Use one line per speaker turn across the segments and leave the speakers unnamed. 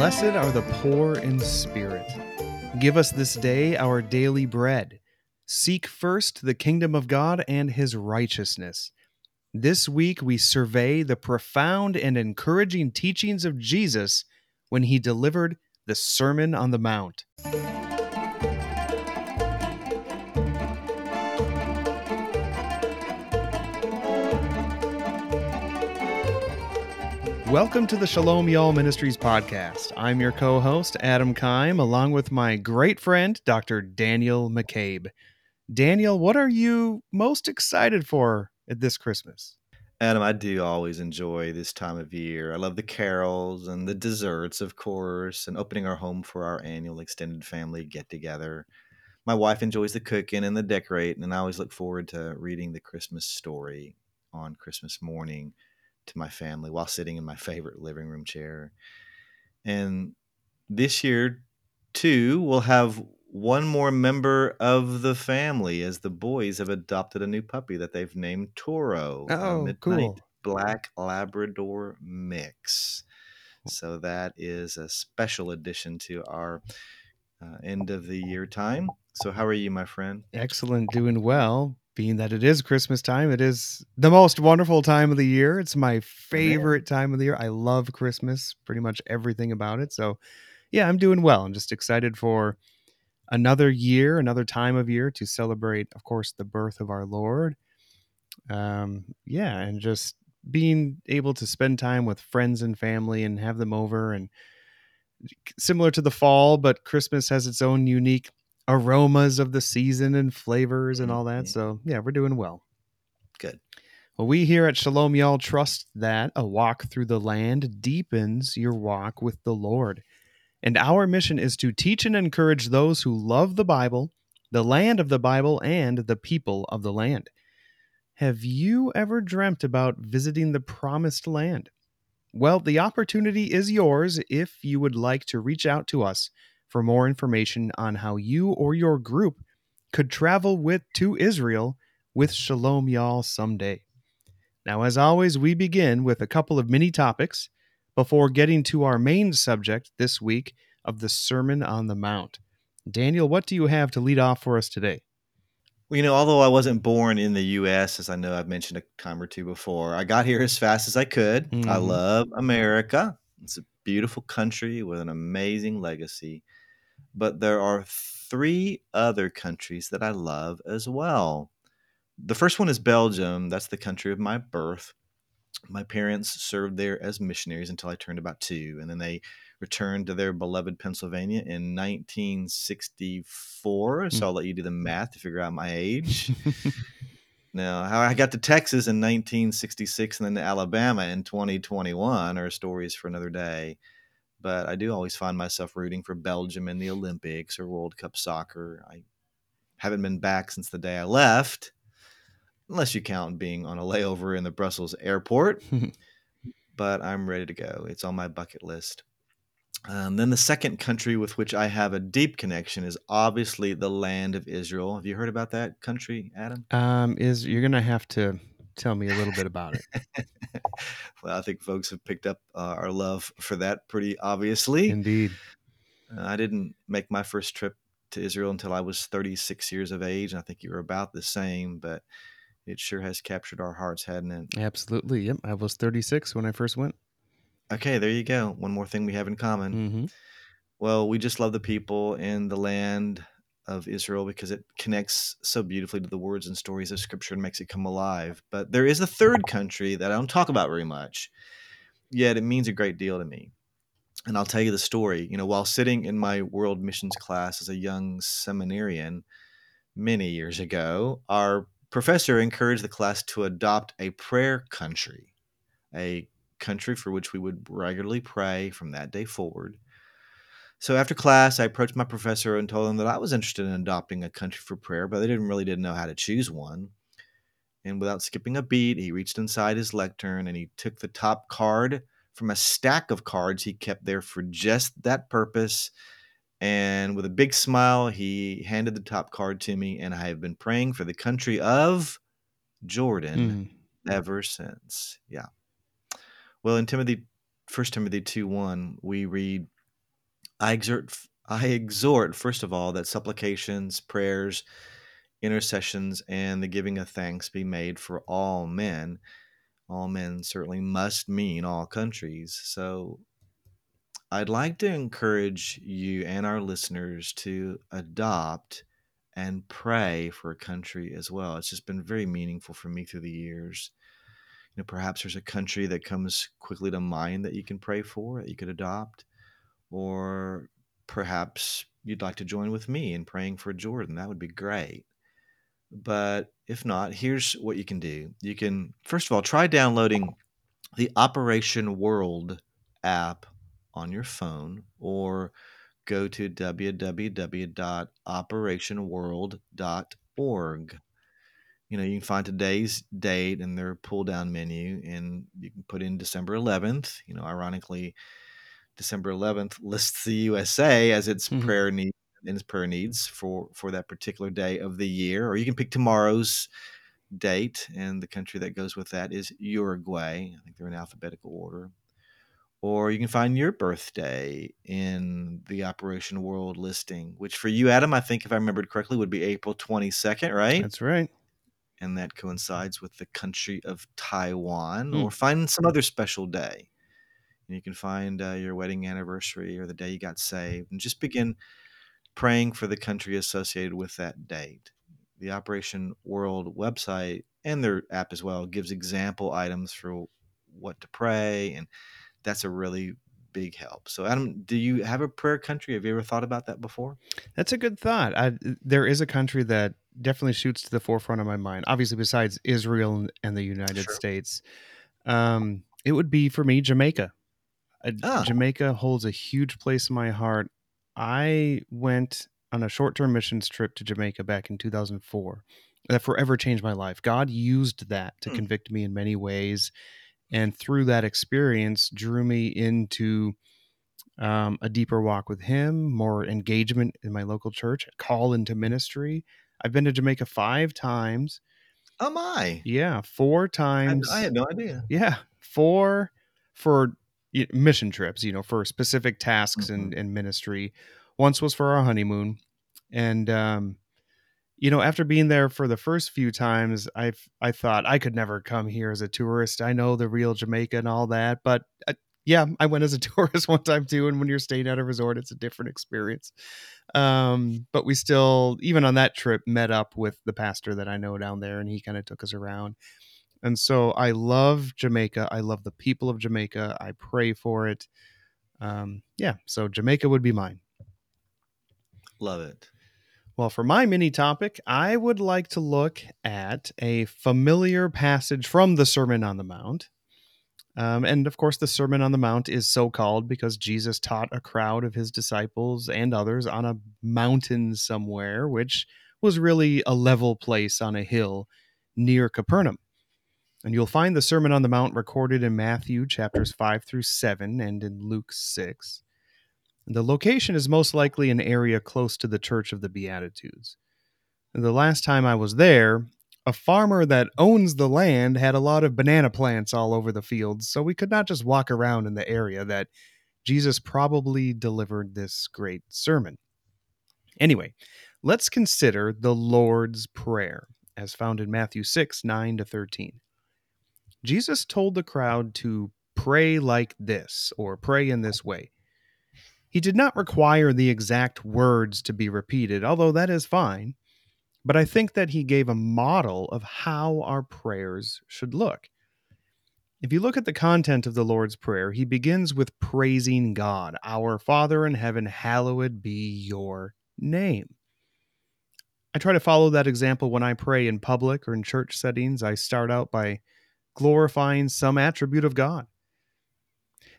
Blessed are the poor in spirit. Give us this day our daily bread. Seek first the kingdom of God and his righteousness. This week we survey the profound and encouraging teachings of Jesus when he delivered the Sermon on the Mount. Welcome to the Shalom Y'all Ministries podcast. I'm your co host, Adam Kime, along with my great friend, Dr. Daniel McCabe. Daniel, what are you most excited for at this Christmas?
Adam, I do always enjoy this time of year. I love the carols and the desserts, of course, and opening our home for our annual extended family get together. My wife enjoys the cooking and the decorating, and I always look forward to reading the Christmas story on Christmas morning to my family while sitting in my favorite living room chair. And this year, too, we'll have one more member of the family as the boys have adopted a new puppy that they've named Toro.
Oh,
Midnight
cool.
Black Labrador mix. So that is a special addition to our uh, end of the year time. So, how are you, my friend?
Excellent, doing well. Being that it is Christmas time, it is the most wonderful time of the year. It's my favorite time of the year. I love Christmas, pretty much everything about it. So, yeah, I'm doing well. I'm just excited for another year, another time of year to celebrate, of course, the birth of our Lord. Um, yeah, and just being able to spend time with friends and family and have them over and similar to the fall, but Christmas has its own unique aromas of the season and flavors and all that.
Mhm.
So, yeah, we're doing well.
Good.
Well, we here at Shalom Y'all trust that a walk through the land deepens your walk with the Lord. And our mission is to teach and encourage those who love the Bible, the land of the Bible, and the people of the land. Have you ever dreamt about visiting the promised land? Well, the opportunity is yours if you would like to reach out to us for more information on how you or your group could travel with to Israel with Shalom Y'all someday. Now, as always, we begin with a couple of mini topics before getting to our main subject this week of the Sermon on the Mount. Daniel, what do you have to lead off for us today?
Well, you know, although I wasn't born in the US, as I know I've mentioned a time or two before, I got here as fast as I could. I
Mhm.
love America. It's a beautiful country with an amazing legacy. But there are three other countries that I love as well. The first one is Belgium. That's the country of my birth. My parents served there as missionaries until I turned about two, and then they returned to their beloved Pennsylvania in 1964. So hmm. I'll let you do the math to figure out my age. Now, how I got to Texas in 1966 and then to Alabama in 2021 are stories for another day. But I do always find myself rooting for Belgium in the Olympics or World Cup soccer. I haven't been back since the day I left, unless you count being on a layover in the Brussels airport. but I'm ready to go. It's on my bucket list. Um, then the second country with which I have a deep connection is obviously the land of Israel. Have you heard about that country, Adam?
um, is you're gonna have to tell me a little bit about it.
well, I think folks have picked up uh, our love for that pretty obviously.
Indeed.
Uh, I didn't make my first trip to Israel until I was 36 years of age. And I think you were about the same, but it sure has captured our hearts, hadn't it?
Absolutely. Yep. I was 36 when I first went.
Okay, there you go. One more thing we have in common.
Mm-hmm.
Well, we just love the people and the land of Israel because it connects so beautifully to the words and stories of Scripture and makes it come alive. But there is a third country that I don't talk about very much, yet it means a great deal to me. And I'll tell you the story. You know, while sitting in my world missions class as a young seminarian many years ago, our professor encouraged the class to adopt a prayer country, a country for which we would regularly pray from that day forward. So after class, I approached my professor and told him that I was interested in adopting a country for prayer, but I didn't really didn't know how to choose one. And without skipping a beat, he reached inside his lectern and he took the top card from a stack of cards he kept there for just that purpose. And with a big smile, he handed the top card to me, and I have been praying for the country of Jordan
Mm.
ever since. Yeah. Well, in Timothy, First Timothy two one, we read, I exhort I exhort first of all that supplications, prayers, intercessions and the giving of thanks be made for all men. All men certainly must mean all countries. So I'd like to encourage you and our listeners to adopt and pray for a country as well. It's just been very meaningful for me through the years. You know, perhaps there's a country that comes quickly to mind that you can pray for, that you could adopt, or perhaps you'd like to join with me in praying for Jordan. That would be great. But if not, here's what you can do. You can, first of all, try downloading the Operation World app on your phone or go to www.operationworld.org. You know, you can find today's date in their pull down menu and you can put in December 11th. You know, ironically, December 11th lists the USA as its
Mhm.
prayer need and its prayer needs for for that particular day of the year. Or you can pick tomorrow's date, and the country that goes with that is Uruguay. I think they're in alphabetical order. Or you can find your birthday in the Operation World listing, which for you, Adam, I think if I remembered correctly, would be April 22nd, right?
That's right.
and that coincides with the country of Taiwan,
Hmm.
or find some other special day. And you can find uh, your wedding anniversary or the day you got saved, and just begin praying for the country associated with that date. The Operation World website and their app as well gives example items for what to pray, and that's a really big help. So, Adam, do you have a prayer country? Have you ever thought about that before?
That's a good thought. I, there is a country that definitely shoots to the forefront of my mind. Obviously, besides Israel and the United
Sure.
States, um, it would be for me Jamaica.
Ah.
Jamaica holds a huge place in my heart. I went on a short-term missions trip to Jamaica back in 2004. That forever changed my life. God used that to
Hmm.
convict me in many ways, and through that experience, drew me into um, a deeper walk with Him, more engagement in my local church, a call into ministry. I've been to Jamaica five times.
Am I?
Yeah, four times.
I had no idea.
Yeah, four for mission trips, you know, for specific tasks and, and ministry. Once was for our honeymoon. And, um, you know, after being there for the first few times, I I thought I could never come here as a tourist. I know the real Jamaica and all that, but uh, yeah, I went as a tourist one time too. And when you're staying at a resort, it's a different experience. Um, but we still, even on that trip, met up with the pastor that I know down there, and he kind of took us around. And so I love Jamaica. I love the people of Jamaica. I pray for it. Um, yeah, so Jamaica would be mine.
Love it.
Well, for my mini topic, I would like to look at a familiar passage from the Sermon on the Mount. Um, and of course, the Sermon on the Mount is so called because Jesus taught a crowd of his disciples and others on a mountain somewhere, which was really a level place on a hill near Capernaum. And you'll find the Sermon on the Mount recorded in Matthew chapters 5 through 7 and in Luke 6. The location is most likely an area close to the Church of the Beatitudes. The last time I was there, a farmer that owns the land had a lot of banana plants all over the fields, so we could not just walk around in the area that Jesus probably delivered this great sermon. Anyway, let's consider the Lord's Prayer, as found in Matthew 6 9 to 13. Jesus told the crowd to pray like this or pray in this way. He did not require the exact words to be repeated, although that is fine, but I think that he gave a model of how our prayers should look. If you look at the content of the Lord's Prayer, he begins with praising God, Our Father in heaven, hallowed be your name. I try to follow that example when I pray in public or in church settings. I start out by glorifying some attribute of God.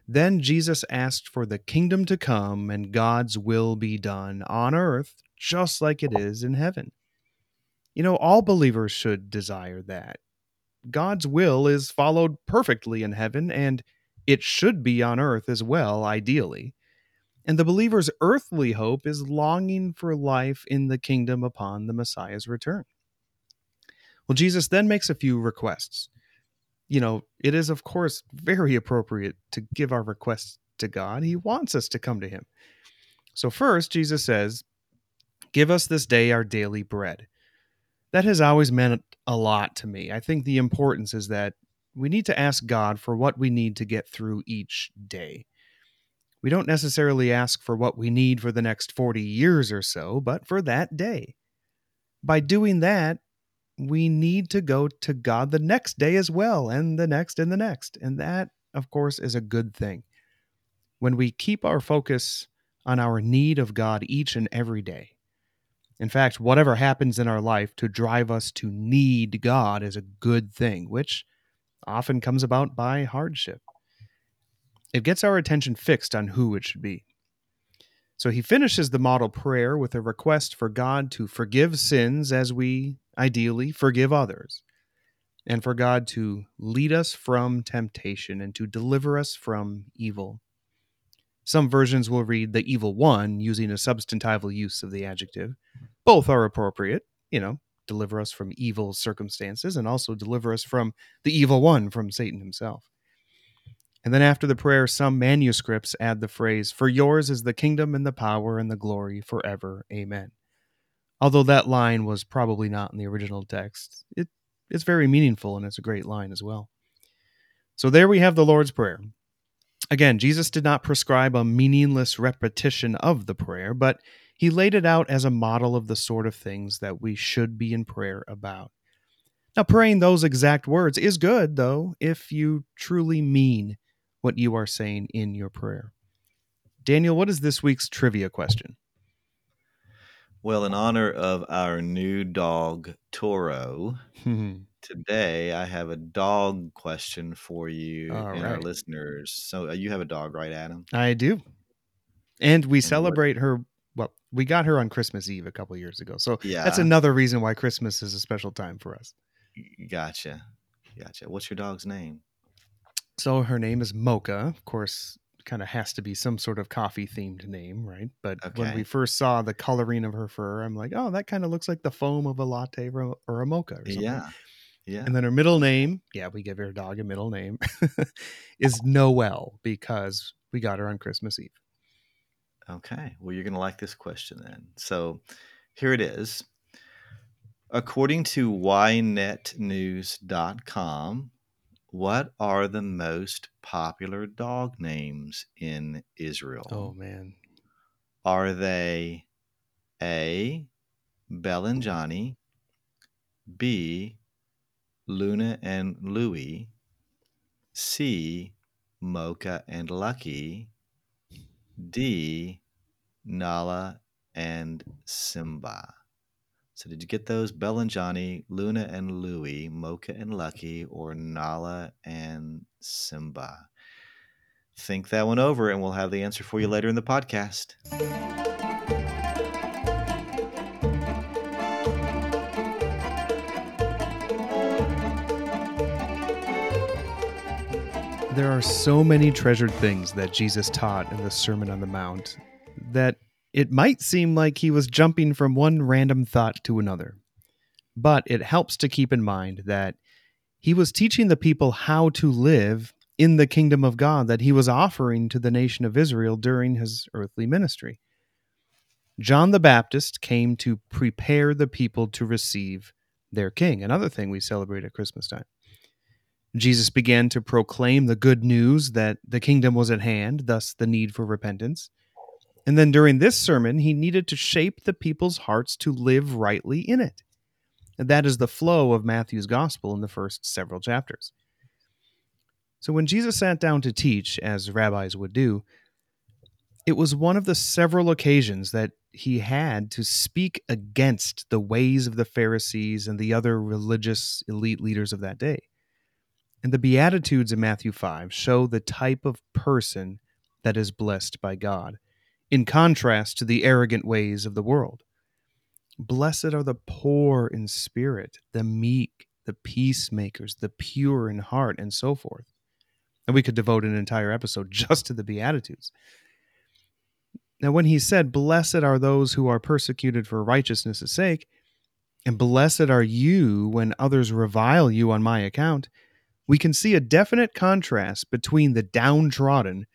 Then Jesus asked for the kingdom to come and God's will be done on earth just like it is in heaven. You know, all believers should desire that. God's will is followed perfectly in heaven, and it should be on earth as well, ideally. And the believer's earthly hope is longing for life in the kingdom upon the Messiah's return. Well, Jesus then makes a few requests. You know, it is, of course, very appropriate to give our requests to God. He wants us to come to Him. So, first, Jesus says, Give us this day our daily bread. That has always meant a lot to me. I think the importance is that we need to ask God for what we need to get through each day. We don't necessarily ask for what we need for the next 40 years or so, but for that day. By doing that, we need to go to God the next day as well, and the next and the next. And that, of course, is a good thing. When we keep our focus on our need of God each and every day. In fact, whatever happens in our life to drive us to need God is a good thing, which often comes about by hardship. It gets our attention fixed on who it should be. So he finishes the model prayer with a request for God to forgive sins as we ideally forgive others, and for God to lead us from temptation and to deliver us from evil. Some versions will read the evil one using a substantival use of the adjective. Both are appropriate, you know, deliver us from evil circumstances and also deliver us from the evil one, from Satan himself. And then after the prayer, some manuscripts add the phrase, For yours is the kingdom and the power and the glory forever. Amen. Although that line was probably not in the original text, it, it's very meaningful and it's a great line as well. So there we have the Lord's Prayer. Again, Jesus did not prescribe a meaningless repetition of the prayer, but he laid it out as a model of the sort of things that we should be in prayer about. Now, praying those exact words is good, though, if you truly mean what you are saying in your prayer. Daniel, what is this week's trivia question?
Well, in honor of our new dog, Toro, today I have a dog question for you
All
and our listeners. So uh, you have a dog, right, Adam?
I do. And we
what-
celebrate her. Well, we got her on Christmas Eve a couple years ago. So
Yeah.
that's another reason why Christmas is a special time for us.
Gotcha. Gotcha. What's your dog's name?
So her name is Mocha. Of course, kind of has to be some sort of coffee themed name, right? But when we first saw the coloring of her fur, I'm like, oh, that kind of looks like the foam of a latte or or a mocha or something.
Yeah. Yeah.
And then her middle name, yeah, we give her dog a middle name, is Noel because we got her on Christmas Eve.
Okay. Well, you're going to like this question then. So here it is. According to ynetnews.com, what are the most popular dog names in Israel?
Oh man.
Are they A, Bell and Johnny, B, Luna and Louie, C, Mocha and Lucky, D, Nala and Simba? So, did you get those? Bell and Johnny, Luna and Louie, Mocha and Lucky, or Nala and Simba? Think that one over, and we'll have the answer for you later in the podcast.
There are so many treasured things that Jesus taught in the Sermon on the Mount that it might seem like he was jumping from one random thought to another. But it helps to keep in mind that he was teaching the people how to live in the kingdom of God that he was offering to the nation of Israel during his earthly ministry. John the Baptist came to prepare the people to receive their king, another thing we celebrate at Christmas time. Jesus began to proclaim the good news that the kingdom was at hand, thus the need for repentance. And then during this sermon, he needed to shape the people's hearts to live rightly in it. And that is the flow of Matthew's gospel in the first several chapters. So when Jesus sat down to teach, as rabbis would do, it was one of the several occasions that he had to speak against the ways of the Pharisees and the other religious elite leaders of that day. And the Beatitudes in Matthew 5 show the type of person that is blessed by God, in contrast to the arrogant ways of the world. Blessed are the poor in spirit, the meek, the peacemakers, the pure in heart, and so forth. And we could devote an entire episode just to the Beatitudes. Now, when he said, Blessed are those who are persecuted for righteousness' sake, and blessed are you when others revile you on my account, we can see a definite contrast between the downtrodden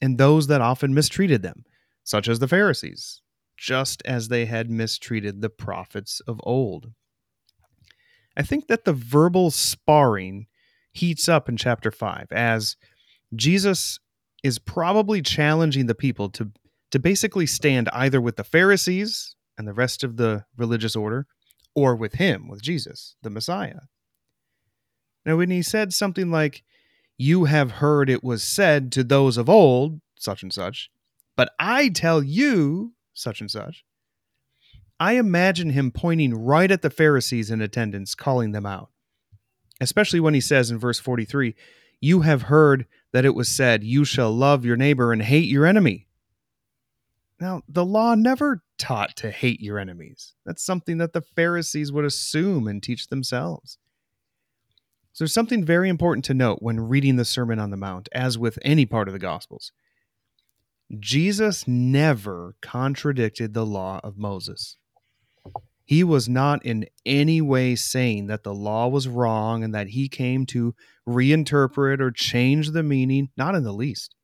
and those that often mistreated them, such as the Pharisees, just as they had mistreated the prophets of old. I think that the verbal sparring heats up in chapter 5 as Jesus is probably challenging the people to to basically stand either with the Pharisees and the rest of the religious order or with him, with Jesus, the Messiah. Now, when he said something like, You have heard it was said to those of old, such and such, but I tell you, such and such, I imagine him pointing right at the Pharisees in attendance, calling them out. Especially when he says in verse 43, You have heard that it was said, You shall love your neighbor and hate your enemy. Now, the law never taught to hate your enemies. That's something that the Pharisees would assume and teach themselves. So there's something very important to note when reading the Sermon on the Mount, as with any part of the Gospels. Jesus never contradicted the law of Moses. He was not in any way saying that the law was wrong and that he came to reinterpret or change the meaning, not in the least.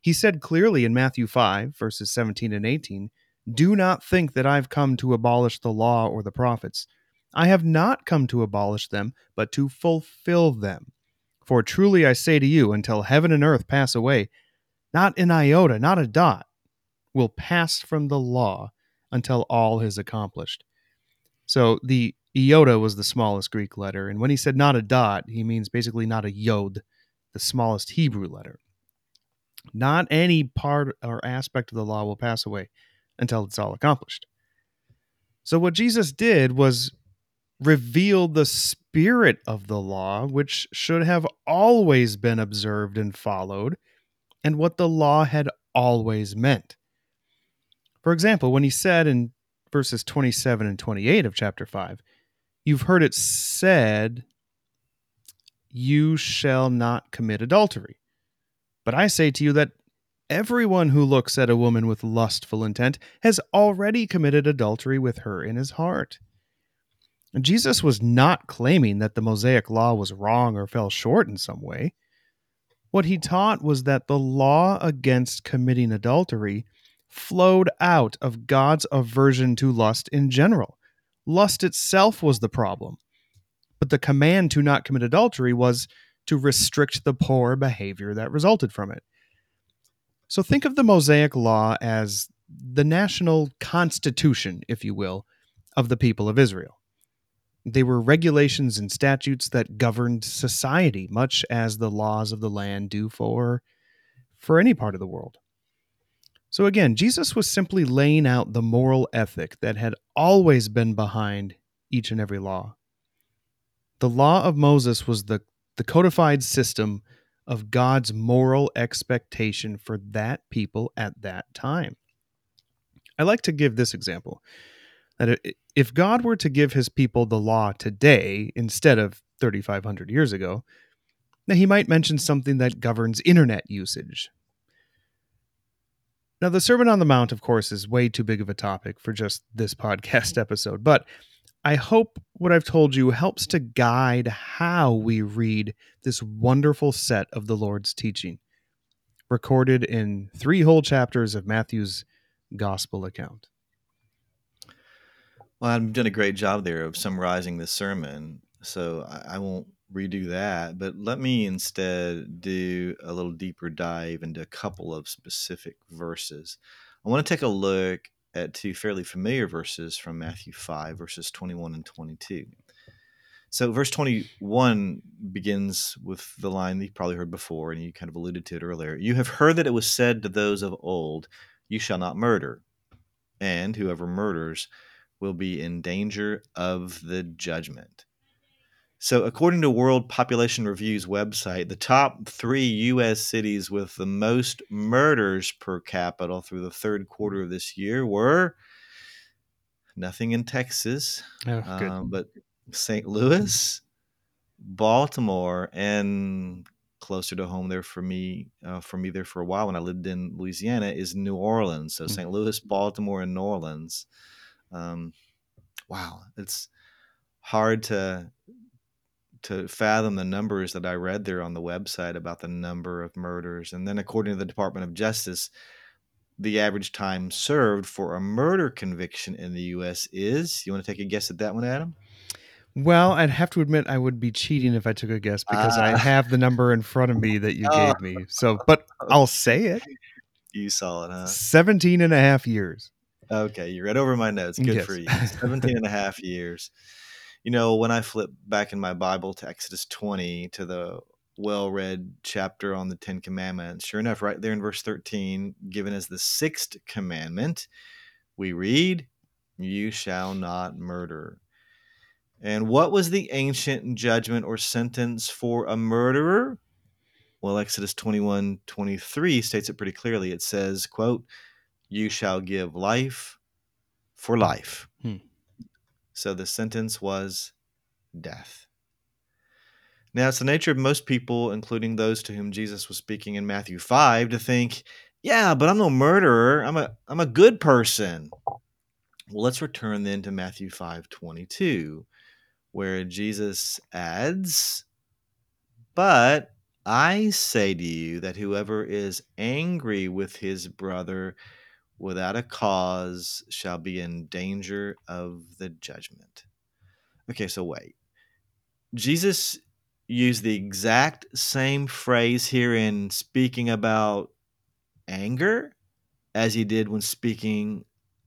He said clearly in Matthew 5, verses 17 and 18, Do not think that I've come to abolish the law or the prophets. I have not come to abolish them, but to fulfill them. For truly I say to you, until heaven and earth pass away, not an iota, not a dot, will pass from the law until all is accomplished. So the iota was the smallest Greek letter. And when he said not a dot, he means basically not a yod, the smallest Hebrew letter. Not any part or aspect of the law will pass away until it's all accomplished. So, what Jesus did was reveal the spirit of the law, which should have always been observed and followed, and what the law had always meant. For example, when he said in verses 27 and 28 of chapter 5, You've heard it said, You shall not commit adultery. But I say to you that everyone who looks at a woman with lustful intent has already committed adultery with her in his heart. Jesus was not claiming that the Mosaic law was wrong or fell short in some way. What he taught was that the law against committing adultery flowed out of God's aversion to lust in general. Lust itself was the problem, but the command to not commit adultery was to restrict the poor behavior that resulted from it. So think of the Mosaic Law as the national constitution, if you will, of the people of Israel. They were regulations and statutes that governed society, much as the laws of the land do for, for any part of the world. So again, Jesus was simply laying out the moral ethic that had always been behind each and every law. The law of Moses was the, the codified system of God's moral expectation for that people at that time. I like to give this example that if God were to give his people the law today instead of 3,500 years ago, then he might mention something that governs internet usage. Now, the Sermon on the Mount, of course, is way too big of a topic for just this podcast episode, but I hope what I've told you helps to guide how we read this wonderful set of the Lord's teaching, recorded in three whole chapters of Matthew's gospel account.
Well, I've done a great job there of summarizing the sermon, so I, I won't redo that. But let me instead do a little deeper dive into a couple of specific verses. I want to take a look at two fairly familiar verses from Matthew 5, verses 21 and 22. So, verse 21 begins with the line that you probably heard before, and you kind of alluded to it earlier. You have heard that it was said to those of old, You shall not murder, and whoever murders will be in danger of the judgment. So, according to World Population Review's website, the top three U.S. cities with the most murders per capita through the third quarter of this year were nothing in Texas,
Oh,
um, but St. Louis, Baltimore, and closer to home there for me, uh, for me there for a while when I lived in Louisiana is New Orleans. So
Mm.
St. Louis, Baltimore, and New Orleans. Um, wow, it's hard to to fathom the numbers that I read there on the website about the number of murders. And then according to the Department of Justice, the average time served for a murder conviction in the U.S. is. You want to take a guess at that one, Adam?
Well, I'd have to admit I would be cheating if I took a guess because I
Ah.
have the number in front of me that you
Oh.
gave me. So, but I'll say it
You saw it, huh?
17 and a half years.
Okay, you read over my notes. Good
Yes.
for you. 17 and a half years. You know, when I flip back in my Bible to Exodus 20 to the well read chapter on the Ten Commandments, sure enough, right there in verse 13, given as the sixth commandment, we read, You shall not murder. And what was the ancient judgment or sentence for a murderer? Well, Exodus 21 23 states it pretty clearly. It says, quote, You shall give life for life.
Hmm.
So the sentence was death. Now, it's the nature of most people, including those to whom Jesus was speaking in Matthew 5, to think, yeah, but I'm no murderer. I'm a I'm a good person. Well, let's return then to Matthew 5 22, where Jesus adds, But I say to you that whoever is angry with his brother without a cause shall be in danger of the judgment. Okay, so wait. Jesus used the exact same phrase here in speaking about anger as he did when speaking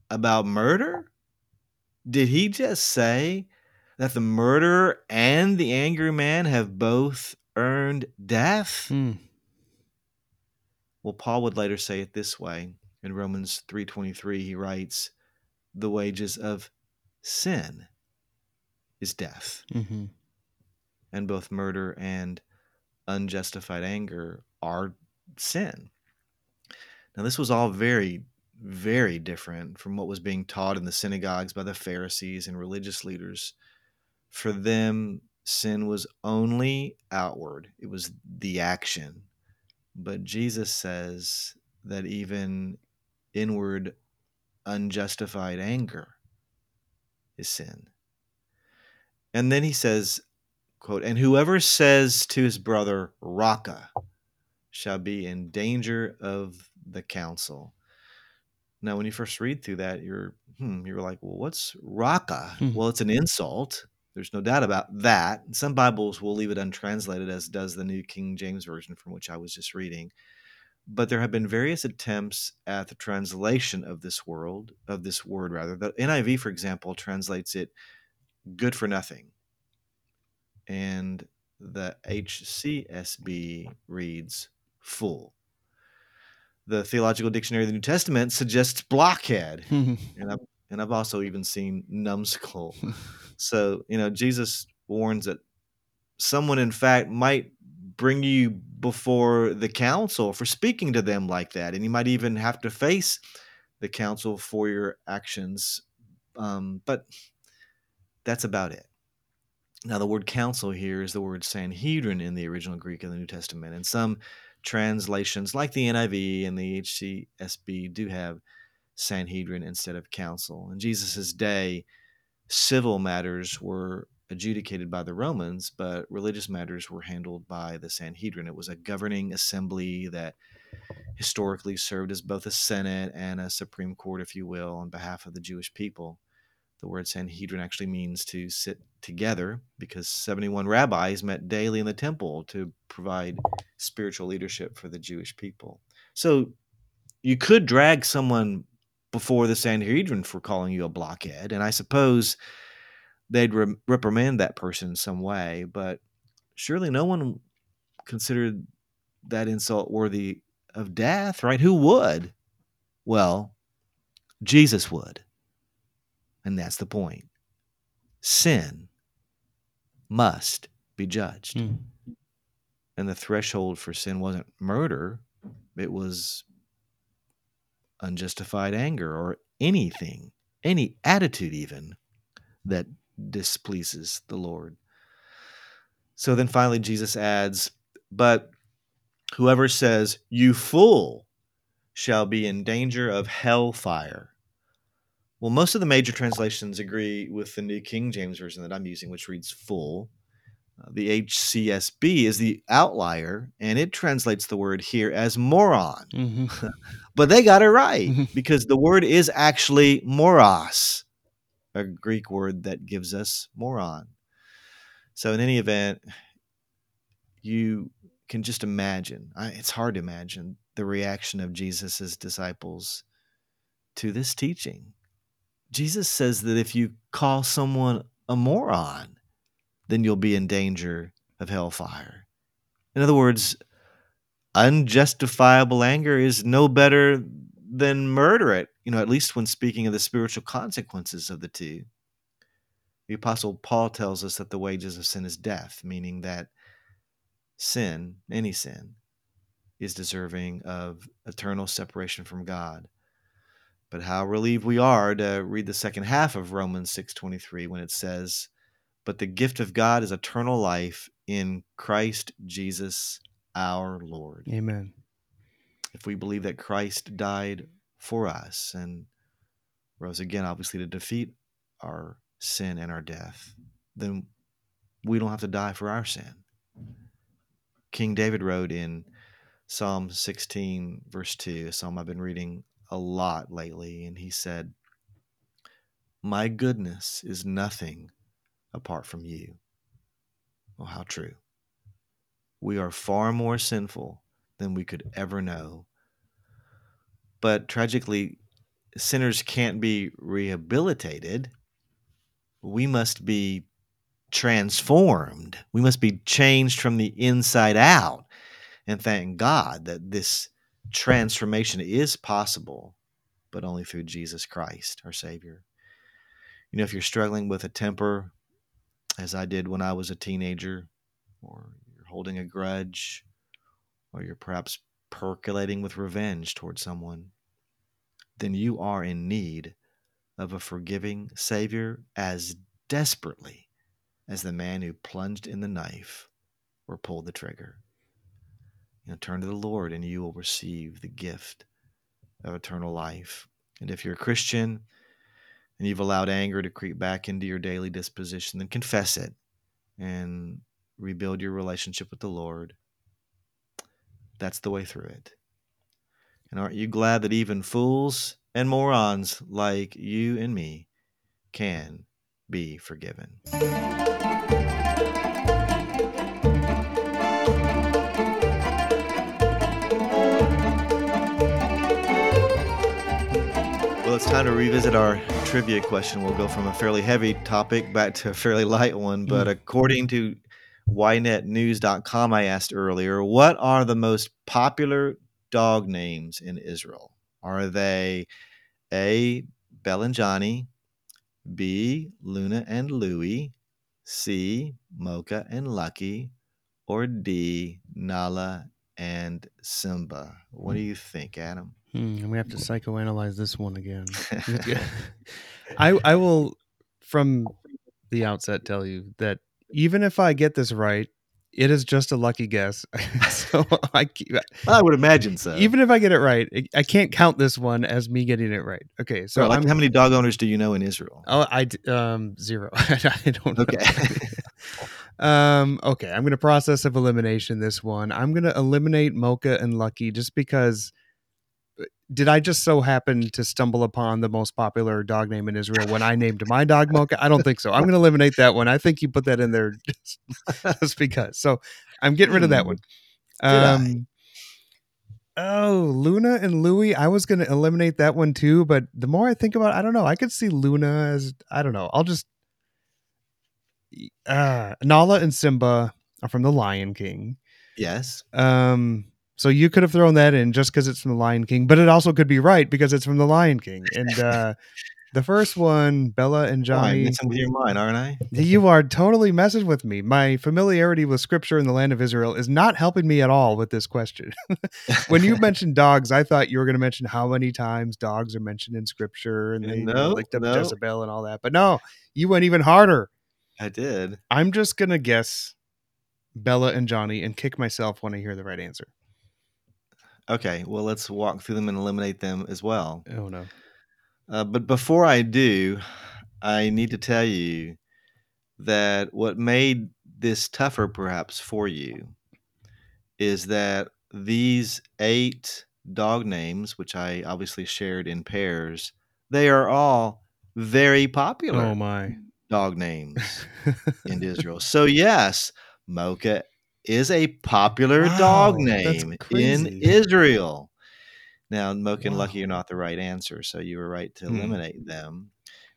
about murder? Did he just say that the murderer and the angry man have both earned death?
Hmm.
Well, Paul would later say it this way. In Romans 3:23 he writes, "The wages of sin is death."
hmm
And both murder and unjustified anger are sin. Now this was all very very different from what was being taught in the synagogues by the Pharisees and religious leaders. For them, sin was only outward. It was the action. But Jesus says that even inward unjustified anger is sin. And then he says, quote, and whoever says to his brother, Raca, shall be in danger of the council. Now, when you first read through that, you're hmm, you're like, well, what's Raca?
Hmm.
Well, it's an insult. There's no doubt about that. Some Bibles will leave it untranslated, as does the New King James Version, from which I was just reading. But there have been various attempts at the translation of this world, of this word rather. The NIV, for example, translates it good for nothing. And the HCSB reads full. The Theological Dictionary of the New Testament suggests blockhead. And I've, and I've also even seen numbskull. So, you know, Jesus warns that someone, in fact, might bring you before the council for speaking to them like that. And you might even have to face the council for your actions. Um, but that's about it. Now, the word council here is the word Sanhedrin in the original Greek of the New Testament. And some translations, like the NIV and the HCSB, do have Sanhedrin instead of council. In Jesus' day, civil matters were adjudicated by the Romans, but religious matters were handled by the Sanhedrin. It was a governing assembly that historically served as both a senate and a supreme court, if you will, on behalf of the Jewish people. The word Sanhedrin actually means to sit together because 71 rabbis met daily in the temple to provide spiritual leadership for the Jewish people. So you could drag someone before the Sanhedrin for calling you a blockhead, and I suppose they'd re- reprimand that person in some way, but surely no one considered that insult worthy of death, right? Who would? Well, Jesus would. And that's the point. Sin must be judged.
Hmm.
And the threshold for sin wasn't murder, it was unjustified anger or anything, any attitude even that displeases the Lord. So then finally, Jesus adds, But whoever says, You fool, shall be in danger of hellfire. Well, most of the major translations agree with the New King James Version that I'm using, which reads full. Uh, The HCSB is the outlier, and it translates the word here as moron.
hmm
But they got it right
Mhm.
because the word is actually moros, a Greek word that gives us moron. So, in any event, you can just imagine, I, it's hard to imagine the reaction of Jesus' disciples to this teaching. Jesus says that if you call someone a moron, then you'll be in danger of hellfire. In other words, unjustifiable anger is no better than murder it, you know, at least when speaking of the spiritual consequences of the two. The Apostle Paul tells us that the wages of sin is death, meaning that sin, any sin, is deserving of eternal separation from God. But how relieved we are to read the second half of Romans 6:23 when it says, "But the gift of God is eternal life in Christ Jesus our Lord."
Amen.
if we believe that Christ died for us and rose again, obviously, to defeat our sin and our death, then we don't have to die for our sin. King David wrote in Psalm 16, verse 2, a psalm I've been reading a lot lately, and he said, My goodness is nothing apart from you. Oh, how true. We are far more sinful than we could ever know. But tragically, sinners can't be rehabilitated. We must be transformed. We must be changed from the inside out. And thank God that this transformation is possible, but only through Jesus Christ, our Savior. You know, if you're struggling with a temper, as I did when I was a teenager, or you're holding a grudge, or you're perhaps percolating with revenge toward someone, then you are in need of a forgiving Savior as desperately as the man who plunged in the knife or pulled the trigger. You know, turn to the Lord and you will receive the gift of eternal life. And if you're a Christian and you've allowed anger to creep back into your daily disposition, then confess it and rebuild your relationship with the Lord. That's the way through it. And aren't you glad that even fools and morons like you and me can be forgiven? Well, it's time to revisit our trivia question. We'll go from a fairly heavy topic back to a fairly light one. But mm. according to ynetnews.com, I asked earlier, what are the most popular dog names in Israel? Are they A, Bell and Johnny, B, Luna and Louie, C, Mocha and Lucky, or D, Nala and Simba? What do you think, Adam?
Hmm, we have to psychoanalyze this one again. I I will from the outset tell you that even if I get this right, it is just a lucky guess. so I
I would imagine so.
even if I get it right, I- can't count this one as me getting it right. Okay, so
so, like, how many dog owners do you know in Israel?
Oh, I um zero. I don't know.
Okay.
um. Okay, I'm gonna process of elimination this one. I'm gonna eliminate Mocha and Lucky just because. Did I just so happen to stumble upon the most popular dog name in Israel when I named my dog Mocha? I don't think so. I'm going to eliminate that one. I think you put that in there just, just because. So I'm getting rid of that one.
Hmm. I?
Um, oh, Luna and Louie. I was going to eliminate that one too, but the more I think about it, I don't know. I could see Luna as, I don't know. I'll just. Uh, Nala and Simba are from The Lion King.
Yes.
Um, so you could have thrown that in just because it's from the Lion King, but it also could be right because it's from the Lion King. And uh, the first one, Bella and Johnny,
messing with your mind, aren't I?
you are totally messing with me. My familiarity with Scripture in the land of Israel is not helping me at all with this question. when you mentioned dogs, I thought you were going to mention how many times dogs are mentioned in Scripture and they you know,
No,
licked up
no.
Jezebel and all that. But no, you went even harder.
I did.
I'm just going to guess Bella and Johnny and kick myself when I hear the right answer.
Okay, well, let's walk through them and eliminate them as well.
Oh no.
Uh, but before I do, I need to tell you that what made this tougher perhaps for you is that these eight dog names, which I obviously shared in pairs, they are all very popular
Oh my.
dog names in Israel. So yes, Mocha is a popular dog
Wow, that's
name in. Israel. Now, Mocha and Lucky
Wow.
are not the right answer, so you were right to
Hmm.
eliminate them.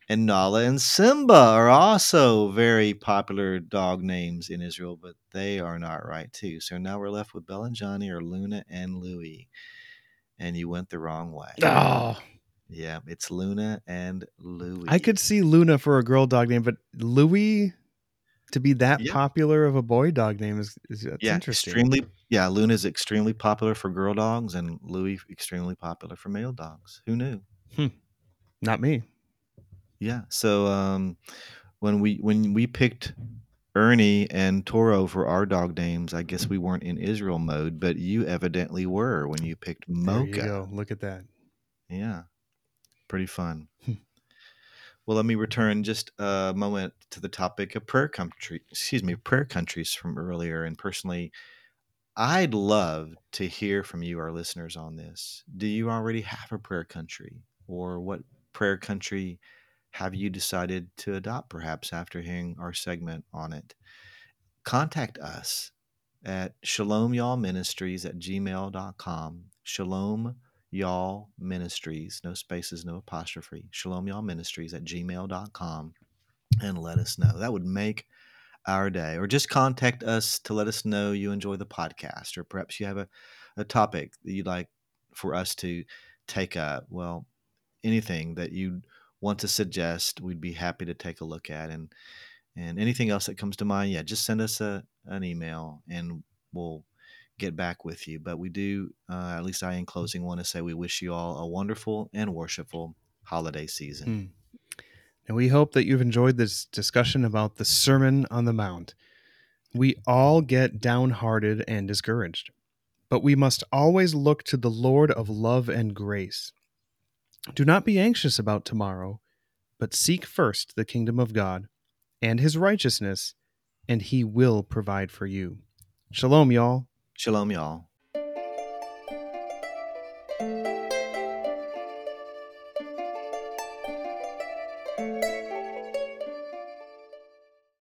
And Nala and Simba are also very popular dog names in Israel, but they are not right too. So now we're left with Belle and Johnny or Luna and Louie. And you went the wrong way.
Oh,
Yeah, it's Luna and Louie.
I could see Luna for a girl dog name, but Louis to be that
Yeah.
popular of a boy dog name is, is that's
yeah,
interesting.
extremely. Yeah, Luna is extremely popular for girl dogs, and Louis extremely popular for male dogs. Who knew?
Not me.
Yeah. So um, when we when we picked Ernie and Toro for our dog names, I guess we weren't in Israel mode, but you evidently were when you picked
There
Mocha.
you go. Look at that.
Yeah. Pretty fun. Well, let me return just a moment to the topic of prayer country, excuse me, prayer countries from earlier. And personally, I'd love to hear from you, our listeners, on this. Do you already have a prayer country? Or what prayer country have you decided to adopt, perhaps after hearing our segment on it? Contact us at Shalom Y'all Ministries at gmail.com. Shalom Y'all Ministries, no spaces, no apostrophe. Shalom Y'all Ministries at gmail.com and let us know. That would make our day. Or just contact us to let us know you enjoy the podcast, or perhaps you have a, a topic that you'd like for us to take up. Well, anything that you want to suggest, we'd be happy to take a look at. And and anything else that comes to mind, yeah, just send us a an email and we'll get back with you. But we do, uh, at least I, in closing, want to say we wish you all a wonderful and worshipful holiday season.
Hmm. And we hope that you've enjoyed this discussion about the Sermon on the Mount. We all get downhearted and discouraged, but we must always look to the Lord of love and grace. Do not be anxious about tomorrow, but seek first the kingdom of God and his righteousness, and he will provide for you. Shalom, y'all.
Shalom, y'all.